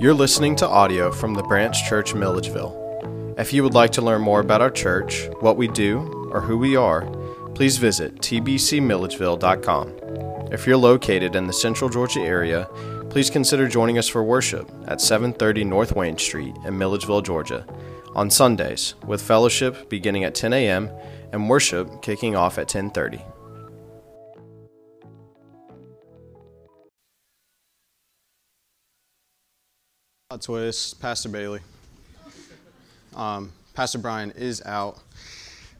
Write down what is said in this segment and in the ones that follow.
You're listening to audio from the Branch Church Milledgeville. If you would like to learn more about our church, what we do, or who we are, please visit tbcmilledgeville.com. If you're located in the Central Georgia area, please consider joining us for worship at 730 North Wayne Street in Milledgeville, Georgia, on Sundays, with fellowship beginning at 10 a.m. and worship kicking off at 1030. Twist, Pastor Bailey. Um, Pastor Brian is out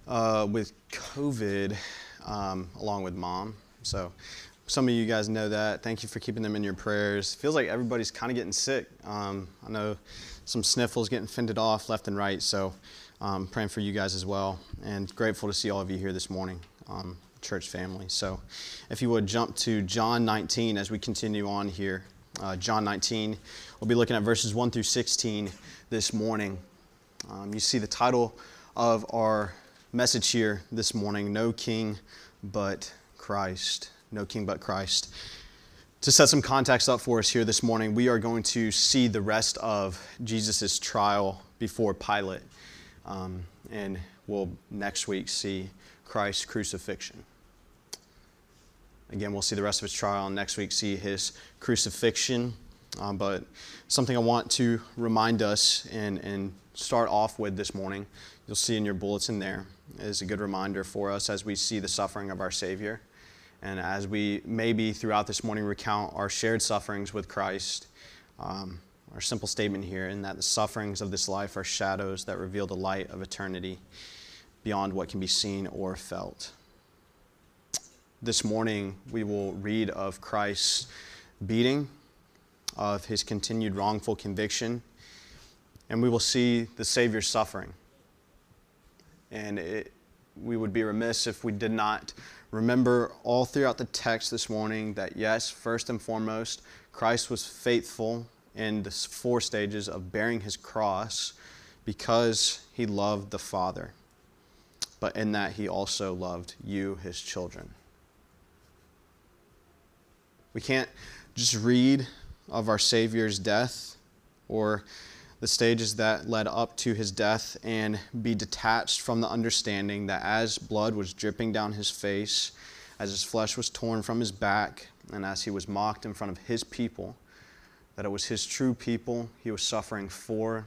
uh, with COVID um, along with mom. So some of you guys know that. Thank you for keeping them in your prayers. Feels like everybody's kind of getting sick. Um, I know some sniffles getting fended off left and right. So um, praying for you guys as well. And grateful to see all of you here this morning, um, church family. So if you would jump to John 19 as we continue on here. Uh, John 19. We'll be looking at verses 1 through 16 this morning. Um, you see the title of our message here this morning No King but Christ. No King but Christ. To set some context up for us here this morning, we are going to see the rest of Jesus' trial before Pilate. Um, and we'll next week see Christ's crucifixion. Again, we'll see the rest of his trial, and next week see his crucifixion. Um, but something I want to remind us and, and start off with this morning, you'll see in your bulletin there, is a good reminder for us as we see the suffering of our Savior. And as we maybe throughout this morning recount our shared sufferings with Christ, um, our simple statement here, in that the sufferings of this life are shadows that reveal the light of eternity beyond what can be seen or felt this morning we will read of Christ's beating, of his continued wrongful conviction, and we will see the Savior's suffering. And it, we would be remiss if we did not remember all throughout the text this morning that, yes, first and foremost, Christ was faithful in the four stages of bearing his cross because he loved the Father, but in that he also loved you, his children. We can't just read of our Savior's death or the stages that led up to his death and be detached from the understanding that as blood was dripping down his face, as his flesh was torn from his back, and as he was mocked in front of his people, that it was his true people he was suffering for,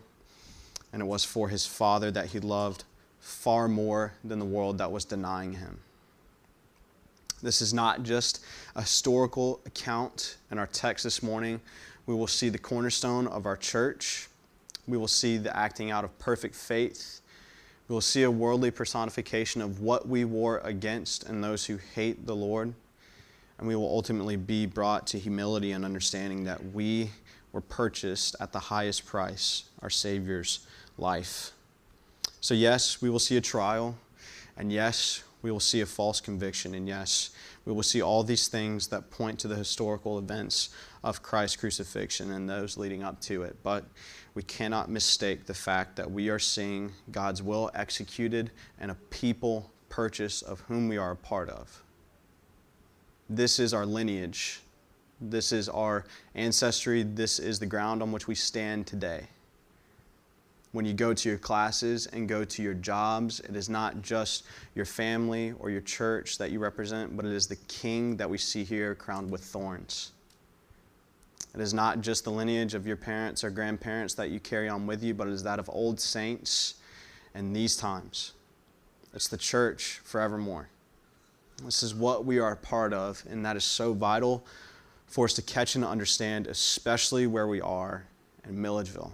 and it was for his Father that he loved far more than the world that was denying him. This is not just a historical account in our text this morning. We will see the cornerstone of our church. We will see the acting out of perfect faith. We will see a worldly personification of what we war against and those who hate the Lord. And we will ultimately be brought to humility and understanding that we were purchased at the highest price, our Savior's life. So, yes, we will see a trial. And yes, we will see a false conviction. And yes, we will see all these things that point to the historical events of Christ's crucifixion and those leading up to it. But we cannot mistake the fact that we are seeing God's will executed and a people purchase of whom we are a part of. This is our lineage. This is our ancestry. This is the ground on which we stand today when you go to your classes and go to your jobs, it is not just your family or your church that you represent, but it is the king that we see here crowned with thorns. It is not just the lineage of your parents or grandparents that you carry on with you, but it is that of old saints in these times. It's the church forevermore. This is what we are a part of, and that is so vital for us to catch and understand, especially where we are in Milledgeville.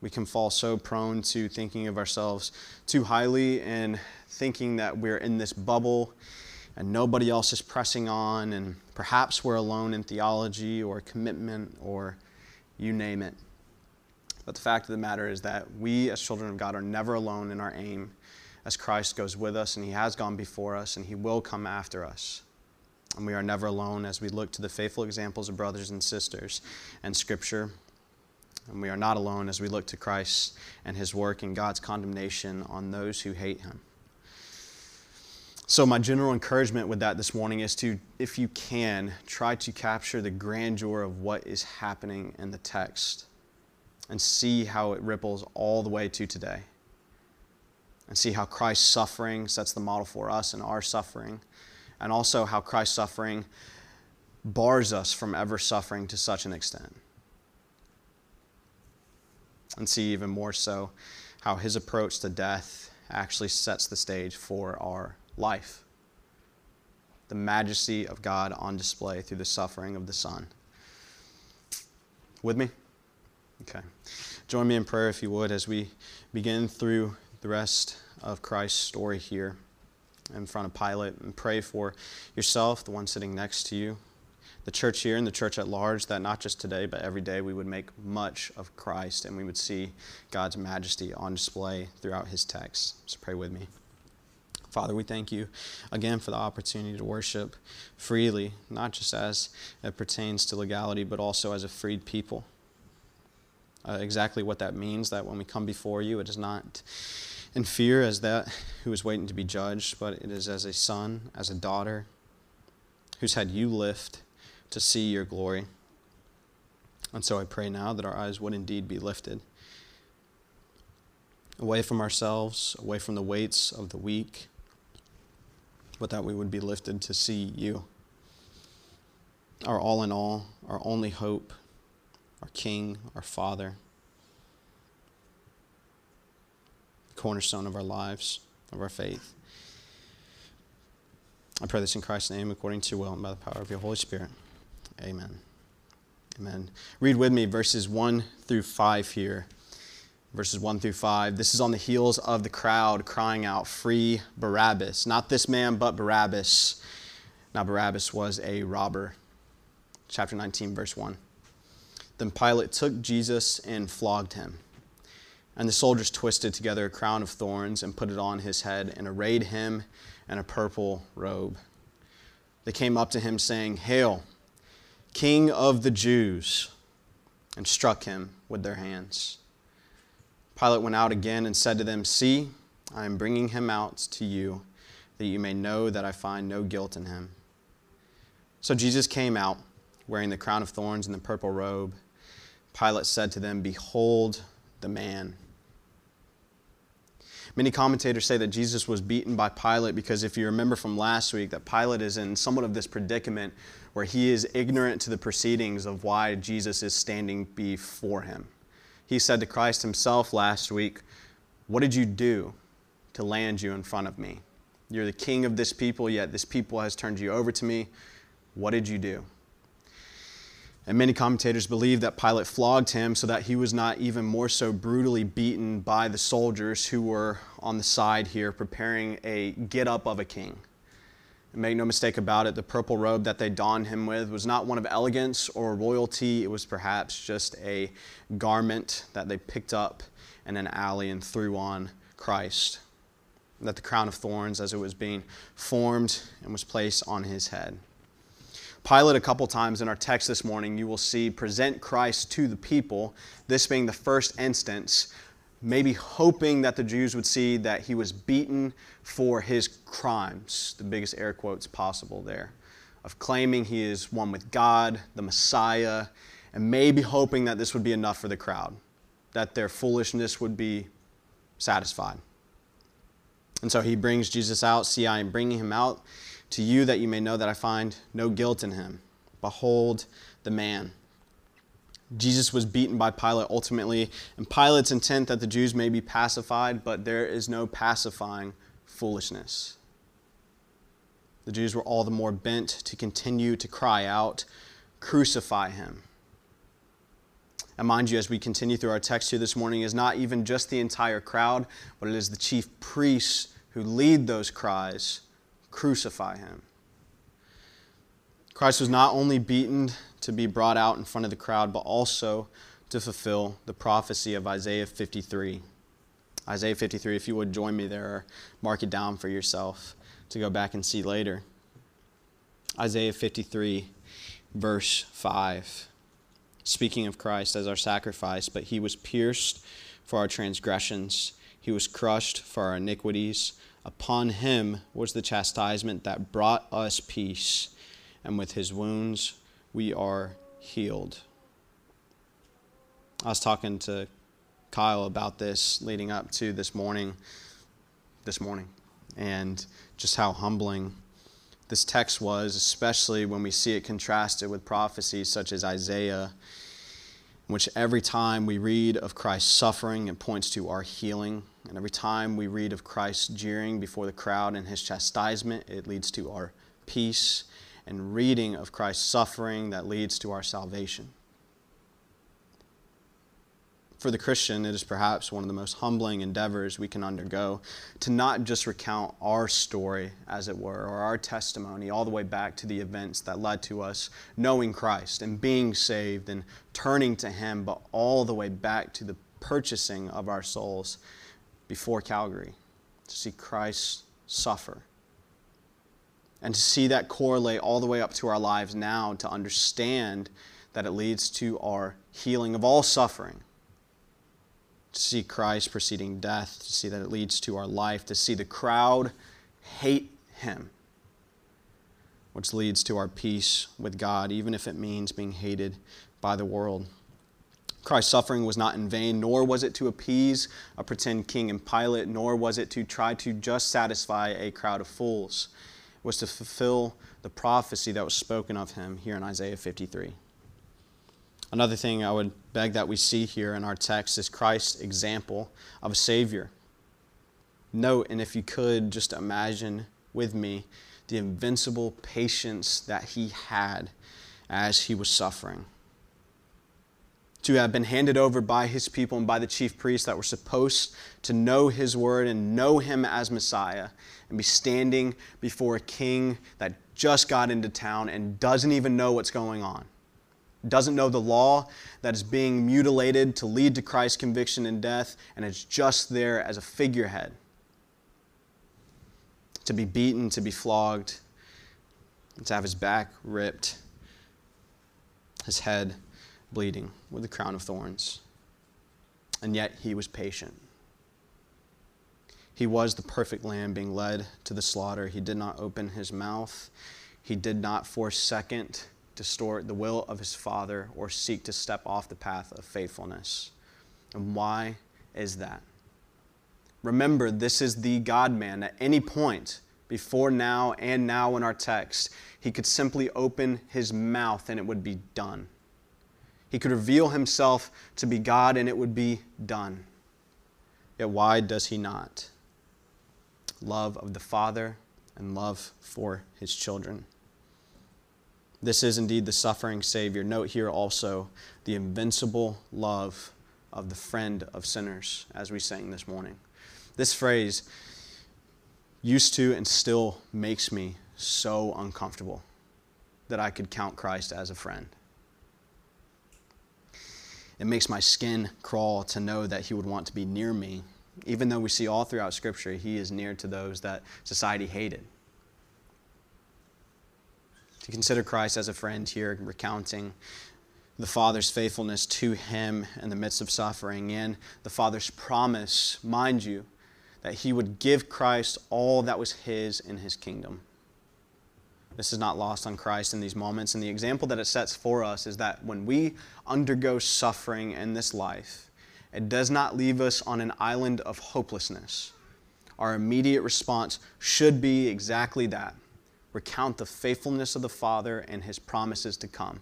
We can fall so prone to thinking of ourselves too highly and thinking that we're in this bubble and nobody else is pressing on, and perhaps we're alone in theology or commitment or you name it. But the fact of the matter is that we, as children of God, are never alone in our aim as Christ goes with us, and He has gone before us, and He will come after us. And we are never alone as we look to the faithful examples of brothers and sisters and Scripture and we are not alone as we look to Christ and his work and God's condemnation on those who hate him. So, my general encouragement with that this morning is to, if you can, try to capture the grandeur of what is happening in the text and see how it ripples all the way to today. And see how Christ's suffering sets the model for us and our suffering, and also how Christ's suffering bars us from ever suffering to such an extent. And see even more so how his approach to death actually sets the stage for our life. The majesty of God on display through the suffering of the Son. With me? Okay. Join me in prayer, if you would, as we begin through the rest of Christ's story here in front of Pilate and pray for yourself, the one sitting next to you, the church here and the church at large, that not just today, but every day we would make much of Christ and we would see God's majesty on display throughout his text. So pray with me. Father, we thank you again for the opportunity to worship freely, not just as it pertains to legality, but also as a freed people. Uh, exactly what that means that when we come before you, it is not in fear as that who is waiting to be judged, but it is as a son, as a daughter, who's had you lift to see your glory. And so I pray now that our eyes would indeed be lifted away from ourselves, away from the weights of the weak but that we would be lifted to see you. Our all in all, our only hope, our King, our Father, cornerstone of our lives, of our faith. I pray this in Christ's name, according to your will and by the power of your Holy Spirit. Amen. Amen. Read with me verses 1 through 5 here verses 1 through 5. This is on the heels of the crowd crying out, Free Barabbas. Not this man, but Barabbas. Now, Barabbas was a robber. Chapter 19, verse 1. Then Pilate took Jesus and flogged him. And the soldiers twisted together a crown of thorns and put it on his head and arrayed him in a purple robe. They came up to him, saying, Hail, King of the Jews, and struck him with their hands. Pilate went out again and said to them, See, I am bringing him out to you, that you may know that I find no guilt in him. So Jesus came out, wearing the crown of thorns and the purple robe. Pilate said to them, Behold the man. Many commentators say that Jesus was beaten by Pilate because if you remember from last week, that Pilate is in somewhat of this predicament where he is ignorant to the proceedings of why Jesus is standing before him he said to Christ himself last week, What did you do to land you in front of me? You're the king of this people, yet this people has turned you over to me. What did you do? And many commentators believe that Pilate flogged him so that he was not even more so brutally beaten by the soldiers who were on the side here preparing a get up of a king. And make no mistake about it, the purple robe that they donned him with was not one of elegance or royalty. It was perhaps just a garment that they picked up in an alley and threw on Christ. That the crown of thorns, as it was being formed and was placed on his head. Pilate, a couple times in our text this morning, you will see present Christ to the people, this being the first instance maybe hoping that the Jews would see that he was beaten for his crimes, the biggest air quotes possible there, of claiming he is one with God, the Messiah, and maybe hoping that this would be enough for the crowd, that their foolishness would be satisfied. And so he brings Jesus out. See, I am bringing him out to you that you may know that I find no guilt in him. Behold the man. Jesus was beaten by Pilate ultimately, and Pilate's intent that the Jews may be pacified, but there is no pacifying foolishness. The Jews were all the more bent to continue to cry out, Crucify him. And mind you, as we continue through our text here this morning, is not even just the entire crowd, but it is the chief priests who lead those cries, Crucify him. Christ was not only beaten to be brought out in front of the crowd, but also to fulfill the prophecy of Isaiah 53. Isaiah 53, if you would join me there or mark it down for yourself to go back and see later. Isaiah 53, verse 5. Speaking of Christ as our sacrifice, but he was pierced for our transgressions, he was crushed for our iniquities. Upon him was the chastisement that brought us peace, and with his wounds we are healed. I was talking to Kyle about this leading up to this morning, this morning, and just how humbling this text was, especially when we see it contrasted with prophecies such as Isaiah, which every time we read of Christ's suffering, it points to our healing. And every time we read of Christ jeering before the crowd and his chastisement, it leads to our peace. And reading of Christ's suffering, that leads to our salvation for the Christian, it is perhaps one of the most humbling endeavors we can undergo to not just recount our story, as it were, or our testimony, all the way back to the events that led to us knowing Christ and being saved and turning to Him, but all the way back to the purchasing of our souls before Calvary, to see Christ suffer. And to see that correlate all the way up to our lives now, to understand that it leads to our healing of all suffering to see Christ preceding death, to see that it leads to our life, to see the crowd hate him, which leads to our peace with God, even if it means being hated by the world. Christ's suffering was not in vain, nor was it to appease a pretend king and Pilate, nor was it to try to just satisfy a crowd of fools. It was to fulfill the prophecy that was spoken of him here in Isaiah 53. Another thing I would beg that we see here in our text is Christ's example of a Savior. Note, and if you could just imagine with me the invincible patience that he had as he was suffering. To have been handed over by his people and by the chief priests that were supposed to know his word and know him as Messiah, and be standing before a king that just got into town and doesn't even know what's going on doesn't know the law that is being mutilated to lead to Christ's conviction and death, and is just there as a figurehead to be beaten, to be flogged, to have his back ripped, his head bleeding with a crown of thorns. And yet he was patient. He was the perfect lamb being led to the slaughter. He did not open his mouth. He did not for a second distort the will of his Father or seek to step off the path of faithfulness. And why is that? Remember, this is the God man. At any point, before now and now in our text, he could simply open his mouth and it would be done. He could reveal himself to be God and it would be done. Yet why does he not? Love of the Father and love for his children. This is indeed the suffering Savior. Note here also the invincible love of the friend of sinners, as we sang this morning. This phrase used to and still makes me so uncomfortable that I could count Christ as a friend. It makes my skin crawl to know that He would want to be near me, even though we see all throughout Scripture He is near to those that society hated to consider Christ as a friend here, recounting the Father's faithfulness to him in the midst of suffering and the Father's promise, mind you, that he would give Christ all that was his in his kingdom. This is not lost on Christ in these moments. And the example that it sets for us is that when we undergo suffering in this life, it does not leave us on an island of hopelessness. Our immediate response should be exactly that recount the faithfulness of the Father and his promises to come.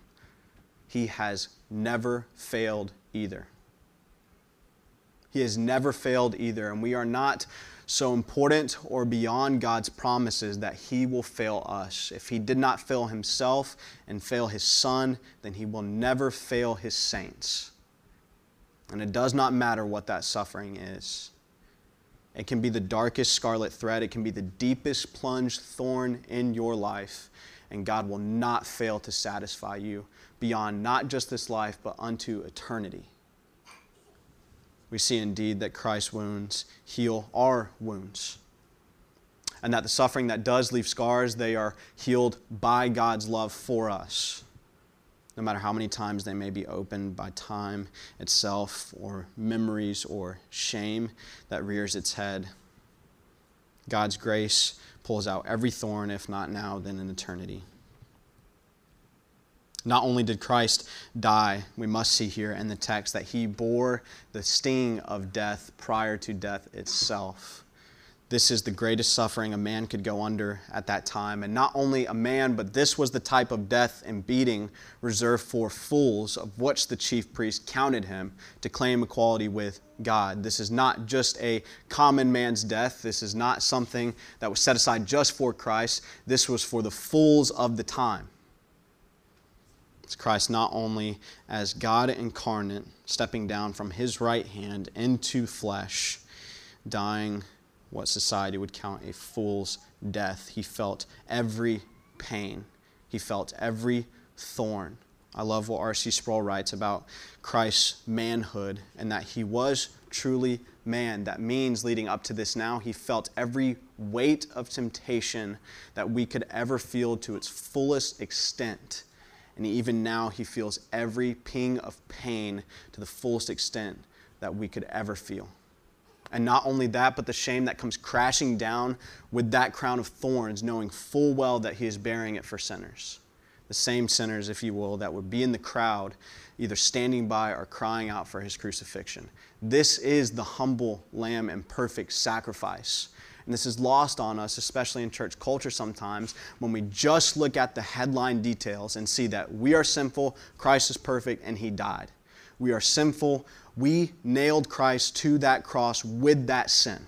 He has never failed either. He has never failed either, and we are not so important or beyond God's promises that He will fail us. If He did not fail Himself and fail His Son, then He will never fail His saints. And it does not matter what that suffering is. It can be the darkest scarlet thread, it can be the deepest plunged thorn in your life, and God will not fail to satisfy you beyond not just this life, but unto eternity. We see indeed that Christ's wounds heal our wounds. And that the suffering that does leave scars, they are healed by God's love for us no matter how many times they may be opened by time itself or memories or shame that rears its head. God's grace pulls out every thorn, if not now, then in eternity. Not only did Christ die, we must see here in the text that he bore the sting of death prior to death itself. This is the greatest suffering a man could go under at that time. And not only a man, but this was the type of death and beating reserved for fools, of which the chief priest counted him to claim equality with God. This is not just a common man's death. This is not something that was set aside just for Christ. This was for the fools of the time. It's Christ not only as God incarnate, stepping down from his right hand into flesh, dying what society would count a fool's death. He felt every pain, he felt every thorn. I love what R.C. Sproul writes about Christ's manhood and that he was truly man. That means leading up to this now, he felt every weight of temptation that we could ever feel to its fullest extent. And even now, he feels every ping of pain to the fullest extent that we could ever feel. And not only that, but the shame that comes crashing down with that crown of thorns, knowing full well that he is bearing it for sinners. The same sinners, if you will, that would be in the crowd, either standing by or crying out for his crucifixion. This is the humble lamb and perfect sacrifice. And this is lost on us, especially in church culture sometimes, when we just look at the headline details and see that we are sinful, Christ is perfect, and he died. We are sinful, we nailed Christ to that cross with that sin.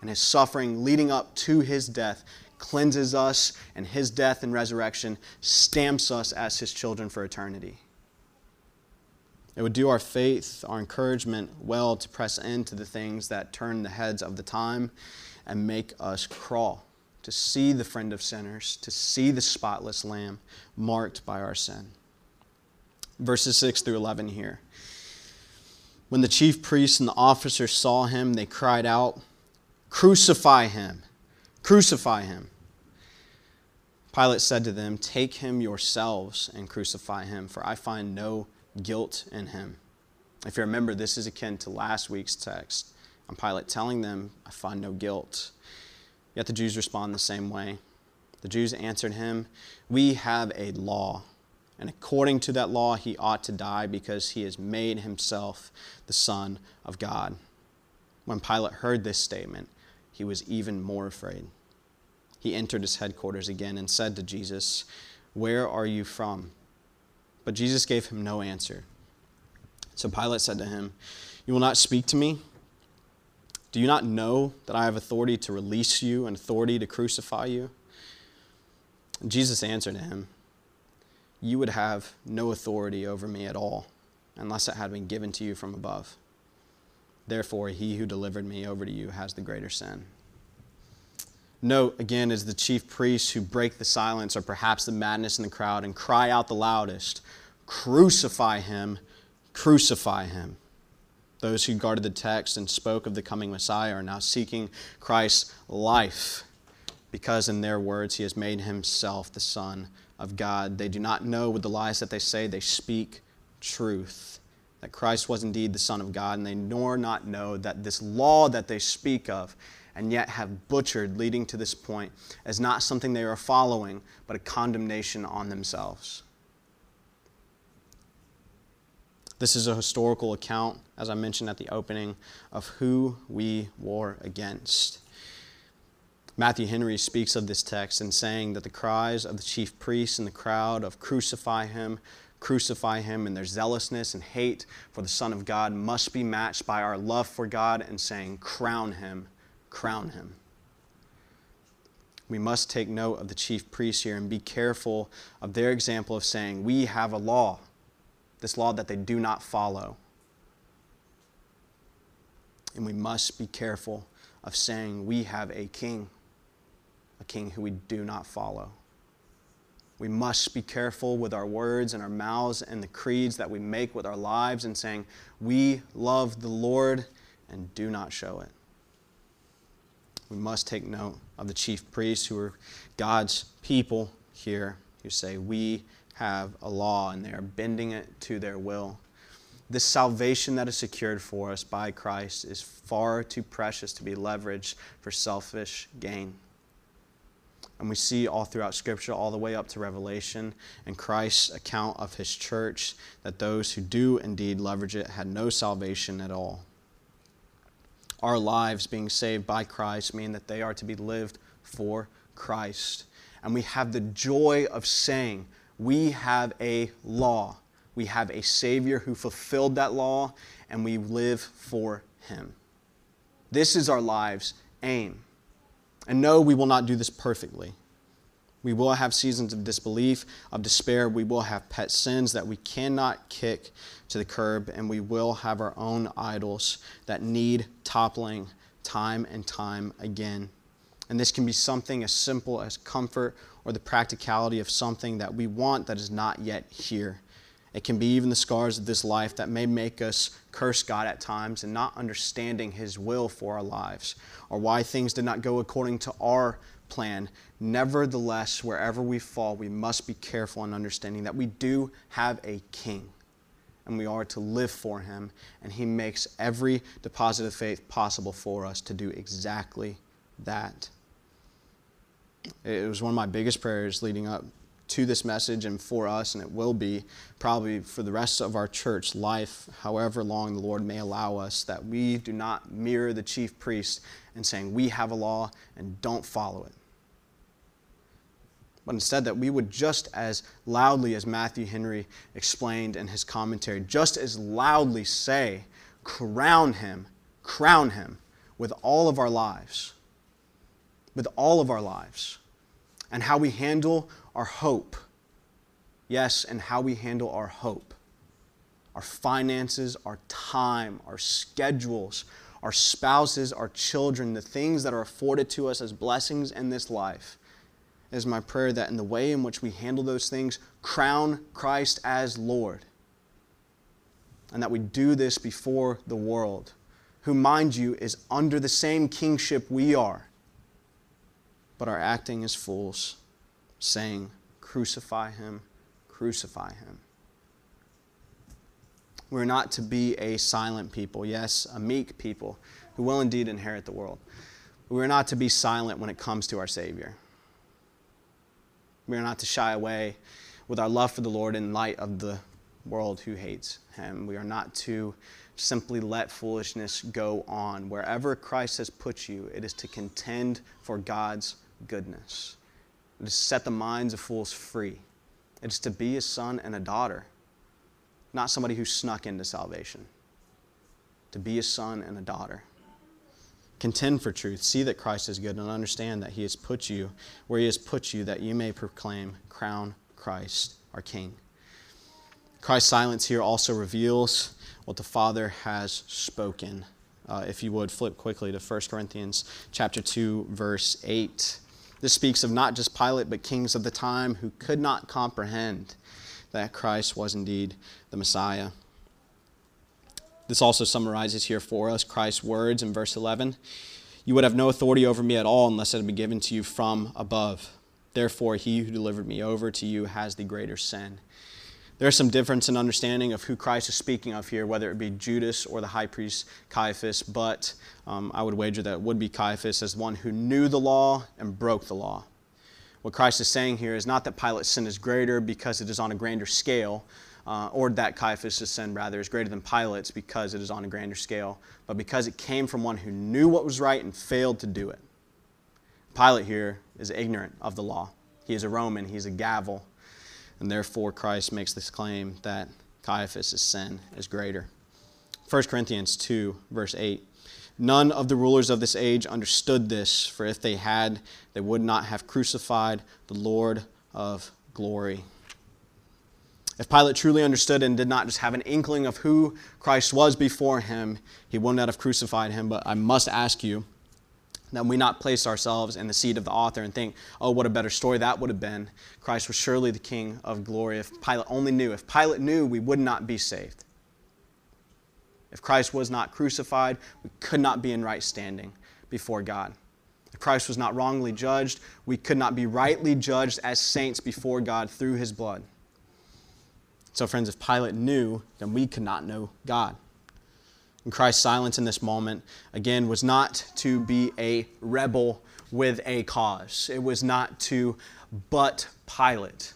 And his suffering leading up to his death cleanses us, and his death and resurrection stamps us as his children for eternity. It would do our faith, our encouragement well to press into the things that turn the heads of the time and make us crawl, to see the friend of sinners, to see the spotless lamb marked by our sin. Verses 6 through 11 here. When the chief priests and the officers saw him, they cried out, Crucify him! Crucify him! Pilate said to them, Take him yourselves and crucify him, for I find no guilt in him. If you remember, this is akin to last week's text. on Pilate telling them, I find no guilt. Yet the Jews respond the same way. The Jews answered him, We have a law and according to that law, he ought to die because he has made himself the Son of God. When Pilate heard this statement, he was even more afraid. He entered his headquarters again and said to Jesus, Where are you from? But Jesus gave him no answer. So Pilate said to him, You will not speak to me? Do you not know that I have authority to release you and authority to crucify you? And Jesus answered him, you would have no authority over me at all unless it had been given to you from above. Therefore, he who delivered me over to you has the greater sin. Note again is the chief priests who break the silence or perhaps the madness in the crowd and cry out the loudest, Crucify him, crucify him. Those who guarded the text and spoke of the coming Messiah are now seeking Christ's life because, in their words, he has made himself the Son of God. They do not know with the lies that they say, they speak truth. That Christ was indeed the Son of God, and they nor not know that this law that they speak of and yet have butchered leading to this point as not something they are following, but a condemnation on themselves. This is a historical account, as I mentioned at the opening, of who we war against. Matthew Henry speaks of this text in saying that the cries of the chief priests and the crowd of crucify him, crucify him, and their zealousness and hate for the Son of God must be matched by our love for God and saying, crown him, crown him. We must take note of the chief priests here and be careful of their example of saying, We have a law, this law that they do not follow. And we must be careful of saying, We have a king a king who we do not follow. We must be careful with our words and our mouths and the creeds that we make with our lives and saying, We love the Lord and do not show it. We must take note of the chief priests who are God's people here who say, We have a law, and they are bending it to their will. This salvation that is secured for us by Christ is far too precious to be leveraged for selfish gain. And we see all throughout Scripture, all the way up to Revelation and Christ's account of his church, that those who do indeed leverage it had no salvation at all. Our lives being saved by Christ mean that they are to be lived for Christ. And we have the joy of saying, we have a law. We have a Savior who fulfilled that law, and we live for Him. This is our lives' aim. And no, we will not do this perfectly. We will have seasons of disbelief, of despair. We will have pet sins that we cannot kick to the curb, and we will have our own idols that need toppling time and time again. And this can be something as simple as comfort or the practicality of something that we want that is not yet here. It can be even the scars of this life that may make us curse God at times and not understanding His will for our lives, or why things did not go according to our plan. Nevertheless, wherever we fall, we must be careful in understanding that we do have a King, and we are to live for Him, and He makes every deposit of faith possible for us to do exactly that. It was one of my biggest prayers leading up to this message and for us, and it will be probably for the rest of our church life, however long the Lord may allow us, that we do not mirror the chief priest in saying we have a law and don't follow it. But instead, that we would just as loudly as Matthew Henry explained in his commentary, just as loudly say, crown him, crown him with all of our lives. With all of our lives. And how we handle our hope. Yes, and how we handle our hope. Our finances, our time, our schedules, our spouses, our children, the things that are afforded to us as blessings in this life. It is my prayer that in the way in which we handle those things, crown Christ as Lord. And that we do this before the world, who, mind you, is under the same kingship we are, but are acting as fools saying, Crucify him, crucify him. We're not to be a silent people, yes, a meek people who will indeed inherit the world. We're not to be silent when it comes to our Savior. We are not to shy away with our love for the Lord in light of the world who hates him. We are not to simply let foolishness go on. Wherever Christ has put you, it is to contend for God's goodness. It is to set the minds of fools free. It is to be a son and a daughter, not somebody who snuck into salvation. To be a son and a daughter. Contend for truth. See that Christ is good and understand that He has put you where He has put you that you may proclaim, crown Christ our King. Christ's silence here also reveals what the Father has spoken. Uh, if you would flip quickly to 1 Corinthians chapter 2 verse 8. This speaks of not just Pilate, but kings of the time who could not comprehend that Christ was indeed the Messiah. This also summarizes here for us Christ's words in verse 11 You would have no authority over me at all unless it had been given to you from above. Therefore, he who delivered me over to you has the greater sin. There's some difference in understanding of who Christ is speaking of here, whether it be Judas or the high priest Caiaphas, but um, I would wager that it would be Caiaphas as one who knew the law and broke the law. What Christ is saying here is not that Pilate's sin is greater because it is on a grander scale, uh, or that Caiaphas' sin rather is greater than Pilate's because it is on a grander scale, but because it came from one who knew what was right and failed to do it. Pilate here is ignorant of the law. He is a Roman, he's a gavel. And therefore, Christ makes this claim that Caiaphas' sin is greater. 1 Corinthians 2, verse 8. None of the rulers of this age understood this, for if they had, they would not have crucified the Lord of glory. If Pilate truly understood and did not just have an inkling of who Christ was before him, he would not have crucified him. But I must ask you, that we not place ourselves in the seat of the author and think, oh, what a better story that would have been. Christ was surely the King of glory. If Pilate only knew, if Pilate knew, we would not be saved. If Christ was not crucified, we could not be in right standing before God. If Christ was not wrongly judged, we could not be rightly judged as saints before God through his blood. So, friends, if Pilate knew, then we could not know God. And Christ's silence in this moment, again, was not to be a rebel with a cause. It was not to but Pilate.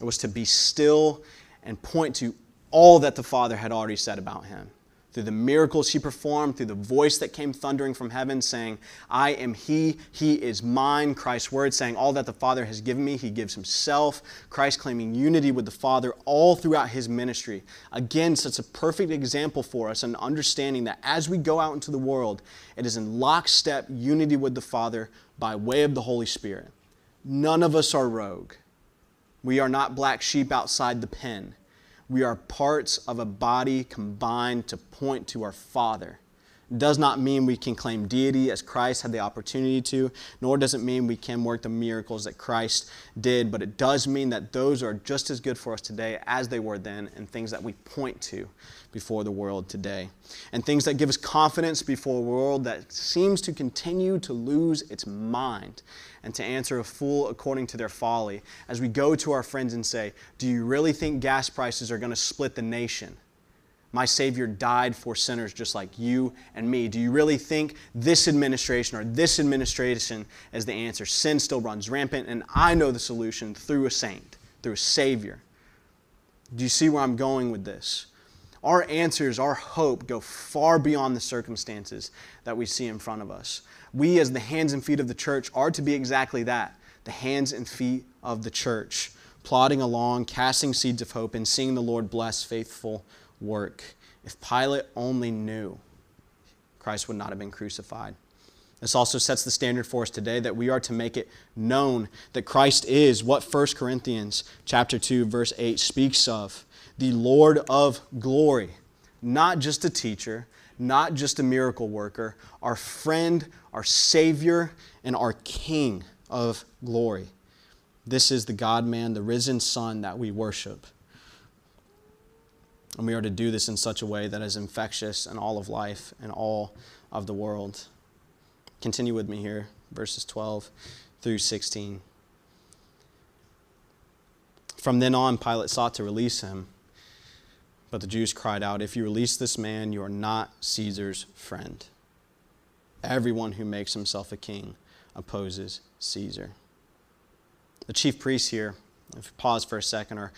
It was to be still and point to all that the Father had already said about him through the miracles he performed, through the voice that came thundering from heaven saying, I am he, he is mine. Christ's word saying, All that the Father has given me, he gives himself. Christ claiming unity with the Father all throughout his ministry. Again, such a perfect example for us and understanding that as we go out into the world, it is in lockstep unity with the Father by way of the Holy Spirit. None of us are rogue. We are not black sheep outside the pen. We are parts of a body combined to point to our Father. Does not mean we can claim deity as Christ had the opportunity to, nor does it mean we can work the miracles that Christ did, but it does mean that those are just as good for us today as they were then, and things that we point to before the world today. And things that give us confidence before a world that seems to continue to lose its mind and to answer a fool according to their folly. As we go to our friends and say, Do you really think gas prices are going to split the nation? My Savior died for sinners just like you and me. Do you really think this administration or this administration is the answer? Sin still runs rampant, and I know the solution through a saint, through a Savior. Do you see where I'm going with this? Our answers, our hope go far beyond the circumstances that we see in front of us. We, as the hands and feet of the church, are to be exactly that the hands and feet of the church, plodding along, casting seeds of hope, and seeing the Lord bless faithful work. If Pilate only knew, Christ would not have been crucified. This also sets the standard for us today that we are to make it known that Christ is what 1 Corinthians chapter 2 verse 8 speaks of the Lord of glory, not just a teacher, not just a miracle worker, our friend, our Savior, and our King of glory. This is the God man, the risen Son that we worship. And we are to do this in such a way that is infectious in all of life and all of the world. Continue with me here, verses 12 through 16. From then on, Pilate sought to release him. But the Jews cried out, If you release this man, you are not Caesar's friend. Everyone who makes himself a king opposes Caesar. The chief priests here, if you pause for a second, are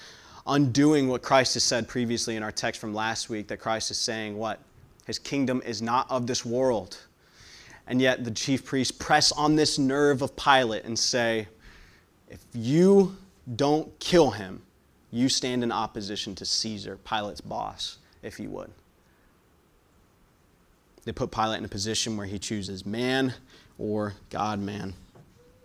undoing what Christ has said previously in our text from last week that Christ is saying what? His kingdom is not of this world. And yet the chief priests press on this nerve of Pilate and say, If you don't kill him, you stand in opposition to Caesar, Pilate's boss, if you would. They put Pilate in a position where he chooses man or God man.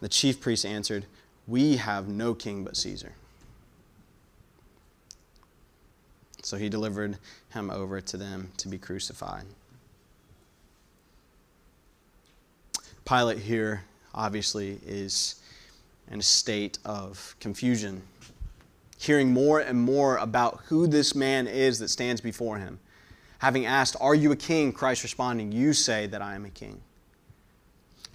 The chief priests answered, We have no king but Caesar. So he delivered him over to them to be crucified. Pilate here obviously is in a state of confusion, hearing more and more about who this man is that stands before him. Having asked, Are you a king? Christ responding, You say that I am a king.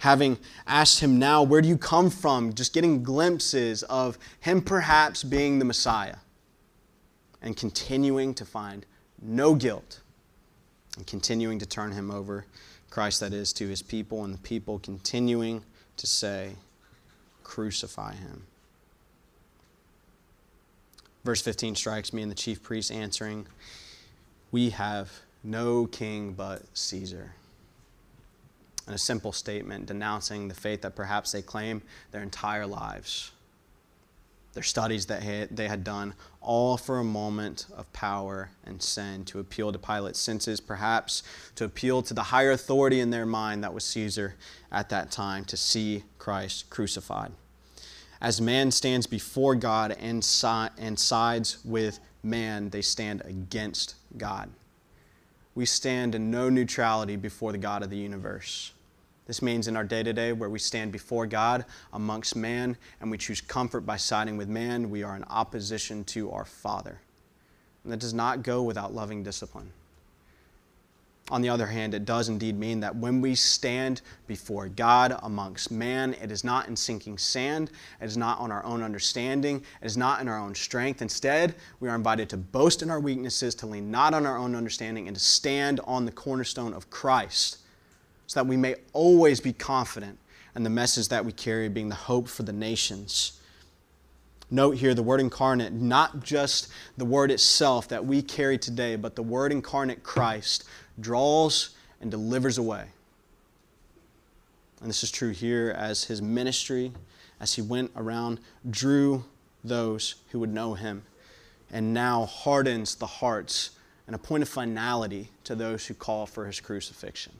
Having asked him now, Where do you come from? Just getting glimpses of him perhaps being the Messiah. And continuing to find no guilt and continuing to turn him over, Christ that is, to his people, and the people continuing to say, crucify him. Verse 15 strikes me, and the chief priest answering, We have no king but Caesar. And a simple statement denouncing the faith that perhaps they claim their entire lives, their studies that they had done, all for a moment of power and sin to appeal to Pilate's senses, perhaps to appeal to the higher authority in their mind that was Caesar at that time to see Christ crucified. As man stands before God and, si- and sides with man, they stand against God. We stand in no neutrality before the God of the universe. This means in our day to day, where we stand before God amongst man and we choose comfort by siding with man, we are in opposition to our Father. And that does not go without loving discipline. On the other hand, it does indeed mean that when we stand before God amongst man, it is not in sinking sand, it is not on our own understanding, it is not in our own strength. Instead, we are invited to boast in our weaknesses, to lean not on our own understanding, and to stand on the cornerstone of Christ, so that we may always be confident in the message that we carry, being the hope for the nations. Note here the word incarnate, not just the word itself that we carry today, but the word incarnate Christ draws and delivers away. And this is true here as his ministry, as he went around, drew those who would know him, and now hardens the hearts and a point of finality to those who call for his crucifixion,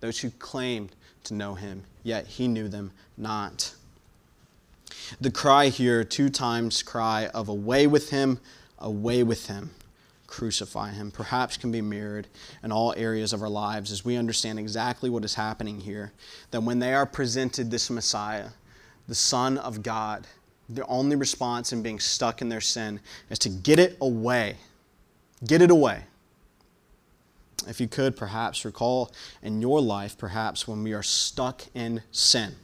those who claimed to know him, yet he knew them not. The cry here, two times cry of away with him, away with him crucify him, perhaps can be mirrored in all areas of our lives as we understand exactly what is happening here. That when they are presented this Messiah, the Son of God, their only response in being stuck in their sin is to get it away. Get it away. If you could perhaps recall in your life, perhaps when we are stuck in sin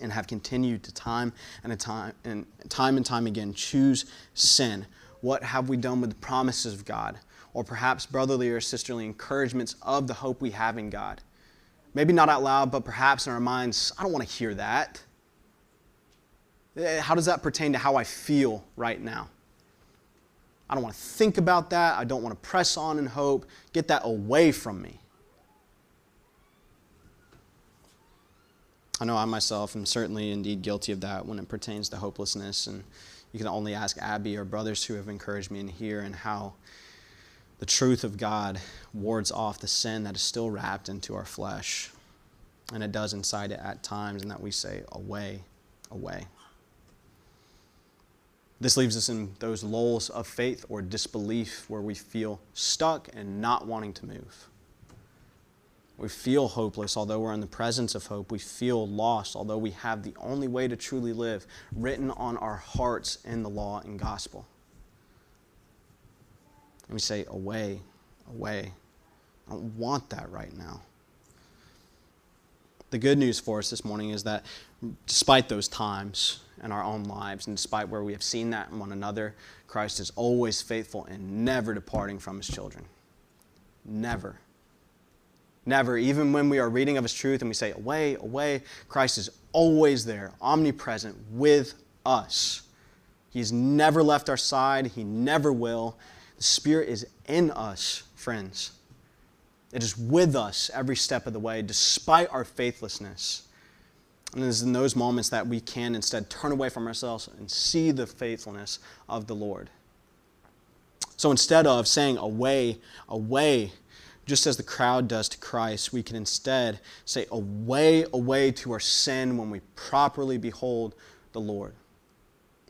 and have continued to time and time and time and time again choose sin what have we done with the promises of God? Or perhaps brotherly or sisterly encouragements of the hope we have in God. Maybe not out loud, but perhaps in our minds, I don't want to hear that. Eh, how does that pertain to how I feel right now? I don't want to think about that. I don't want to press on in hope. Get that away from me. I know I myself am certainly indeed guilty of that when it pertains to hopelessness and you can only ask Abby or brothers who have encouraged me in here and how the truth of God wards off the sin that is still wrapped into our flesh. And it does incite it at times, and that we say, away, away. This leaves us in those lulls of faith or disbelief where we feel stuck and not wanting to move. We feel hopeless, although we're in the presence of hope. We feel lost, although we have the only way to truly live written on our hearts in the law and gospel. And we say, Away, away. I don't want that right now. The good news for us this morning is that despite those times in our own lives, and despite where we have seen that in one another, Christ is always faithful and never departing from his children. Never. Never, even when we are reading of His truth and we say, away, away, Christ is always there, omnipresent with us. He's never left our side, He never will. The Spirit is in us, friends. It is with us every step of the way, despite our faithlessness. And it is in those moments that we can instead turn away from ourselves and see the faithfulness of the Lord. So instead of saying, away, away, just as the crowd does to Christ, we can instead say, Away, away to our sin when we properly behold the Lord.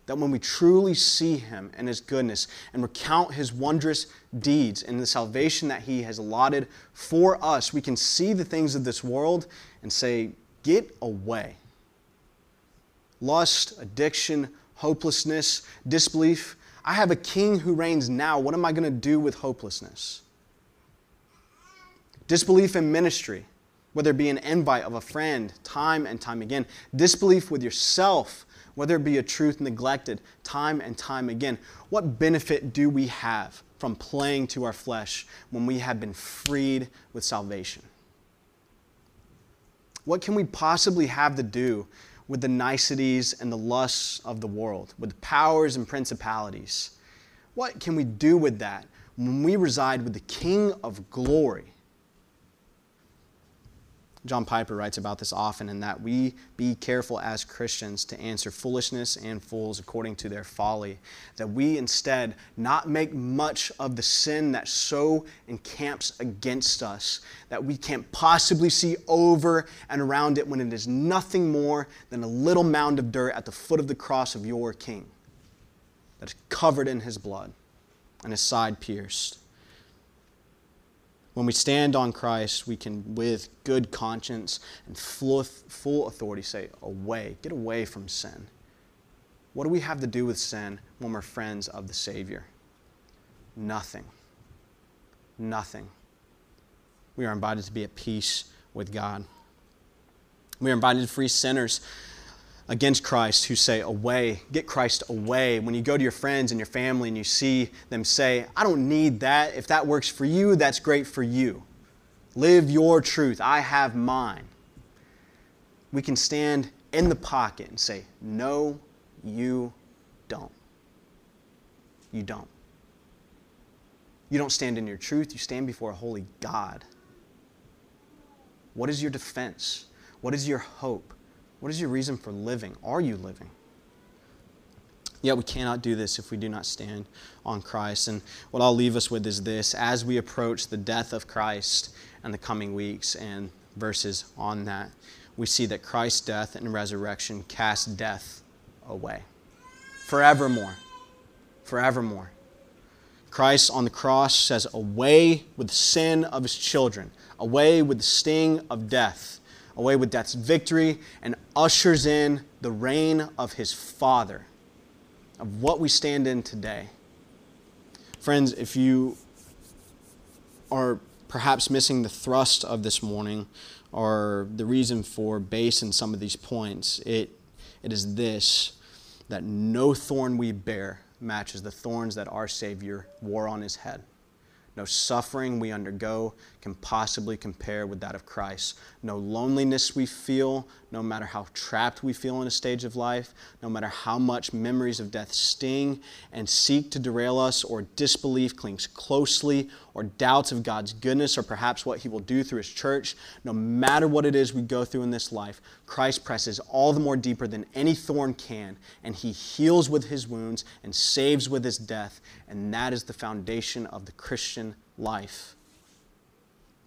That when we truly see Him and His goodness and recount His wondrous deeds and the salvation that He has allotted for us, we can see the things of this world and say, Get away. Lust, addiction, hopelessness, disbelief. I have a king who reigns now. What am I going to do with hopelessness? Disbelief in ministry, whether it be an invite of a friend time and time again. Disbelief with yourself, whether it be a truth neglected time and time again. What benefit do we have from playing to our flesh when we have been freed with salvation? What can we possibly have to do with the niceties and the lusts of the world, with powers and principalities? What can we do with that when we reside with the King of glory? John Piper writes about this often in that we be careful as Christians to answer foolishness and fools according to their folly. That we instead not make much of the sin that so encamps against us, that we can't possibly see over and around it when it is nothing more than a little mound of dirt at the foot of the cross of your King that is covered in his blood and his side pierced. When we stand on Christ, we can, with good conscience and full, full authority, say, Away, get away from sin. What do we have to do with sin when we're friends of the Savior? Nothing. Nothing. We are invited to be at peace with God. We are invited to free sinners against Christ who say, Away, get Christ away. When you go to your friends and your family and you see them say, I don't need that. If that works for you, that's great for you. Live your truth. I have mine. We can stand in the pocket and say, No, you don't. You don't. You don't stand in your truth, you stand before a holy God. What is your defense? What is your hope? What is your reason for living? Are you living? Yet we cannot do this if we do not stand on Christ. And what I'll leave us with is this as we approach the death of Christ and the coming weeks and verses on that, we see that Christ's death and resurrection cast death away forevermore. Forevermore. Christ on the cross says, Away with the sin of his children, away with the sting of death away with death's victory and ushers in the reign of his Father, of what we stand in today. Friends, if you are perhaps missing the thrust of this morning or the reason for base in some of these points, it, it is this that no thorn we bear matches the thorns that our Savior wore on his head. No suffering we undergo can possibly compare with that of Christ. No loneliness we feel, no matter how trapped we feel in a stage of life, no matter how much memories of death sting and seek to derail us, or disbelief clings closely, or doubts of God's goodness, or perhaps what He will do through His church, no matter what it is we go through in this life, Christ presses all the more deeper than any thorn can, and He heals with His wounds and saves with His death, and that is the foundation of the Christian life.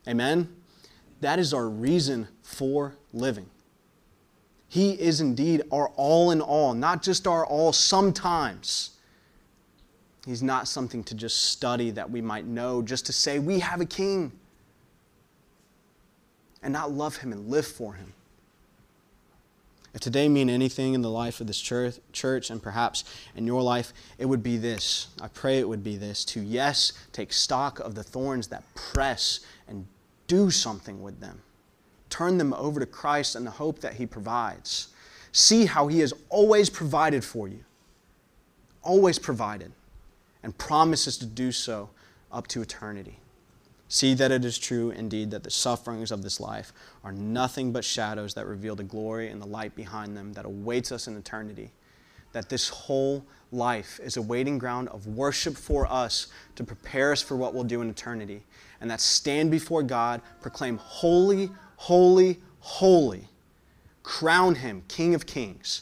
Amen? That is our reason for living. He is indeed our all in all, not just our all sometimes. He's not something to just study that we might know, just to say we have a king and not love him and live for him. If today mean anything in the life of this church, church and perhaps in your life, it would be this. I pray it would be this to, yes, take stock of the thorns that press and do something with them. Turn them over to Christ and the hope that He provides. See how He has always provided for you, always provided, and promises to do so up to eternity. See that it is true indeed that the sufferings of this life are nothing but shadows that reveal the glory and the light behind them that awaits us in eternity. That this whole life is a waiting ground of worship for us to prepare us for what we'll do in eternity. And that stand before God, proclaim, Holy, holy, holy. Crown him King of Kings.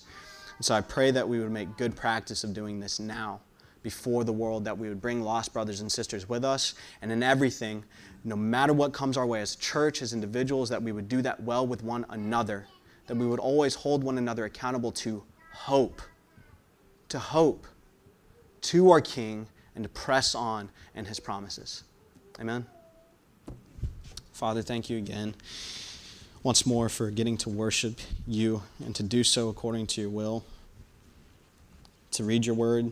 And so I pray that we would make good practice of doing this now before the world, that we would bring lost brothers and sisters with us, and in everything, no matter what comes our way, as church, as individuals, that we would do that well with one another, that we would always hold one another accountable to hope, to hope, to our King, and to press on in his promises. Amen. Father, thank you again once more for getting to worship you and to do so according to your will to read your word.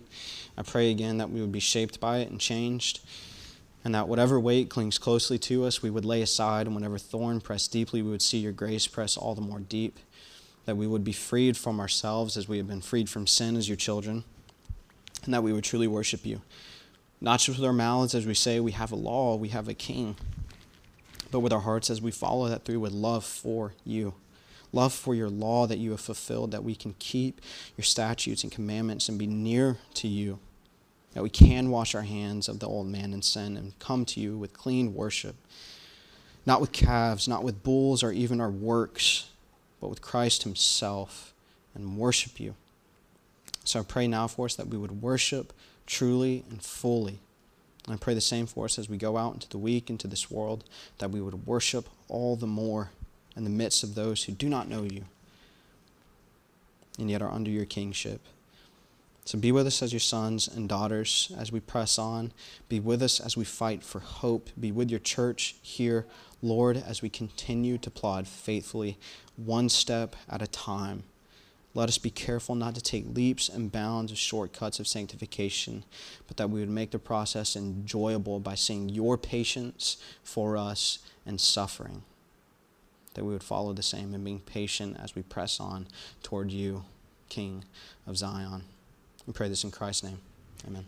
I pray again that we would be shaped by it and changed, and that whatever weight clings closely to us, we would lay aside, and whenever thorn press deeply, we would see your grace press all the more deep. That we would be freed from ourselves as we have been freed from sin as your children, and that we would truly worship you. Not just with our mouths as we say we have a law, we have a king, but with our hearts as we follow that through with love for you love for your law that you have fulfilled, that we can keep your statutes and commandments and be near to you, that we can wash our hands of the old man and sin and come to you with clean worship. not with calves, not with bulls or even our works, but with Christ Himself and worship you. So I pray now for us that we would worship truly and fully. And I pray the same for us as we go out into the week, into this world, that we would worship all the more in the midst of those who do not know you and yet are under your kingship. So be with us as your sons and daughters as we press on. Be with us as we fight for hope. Be with your church here, Lord, as we continue to plod faithfully, one step at a time. Let us be careful not to take leaps and bounds of shortcuts of sanctification, but that we would make the process enjoyable by seeing your patience for us and suffering. That we would follow the same and being patient as we press on toward you, King of Zion. We pray this in Christ's name. Amen.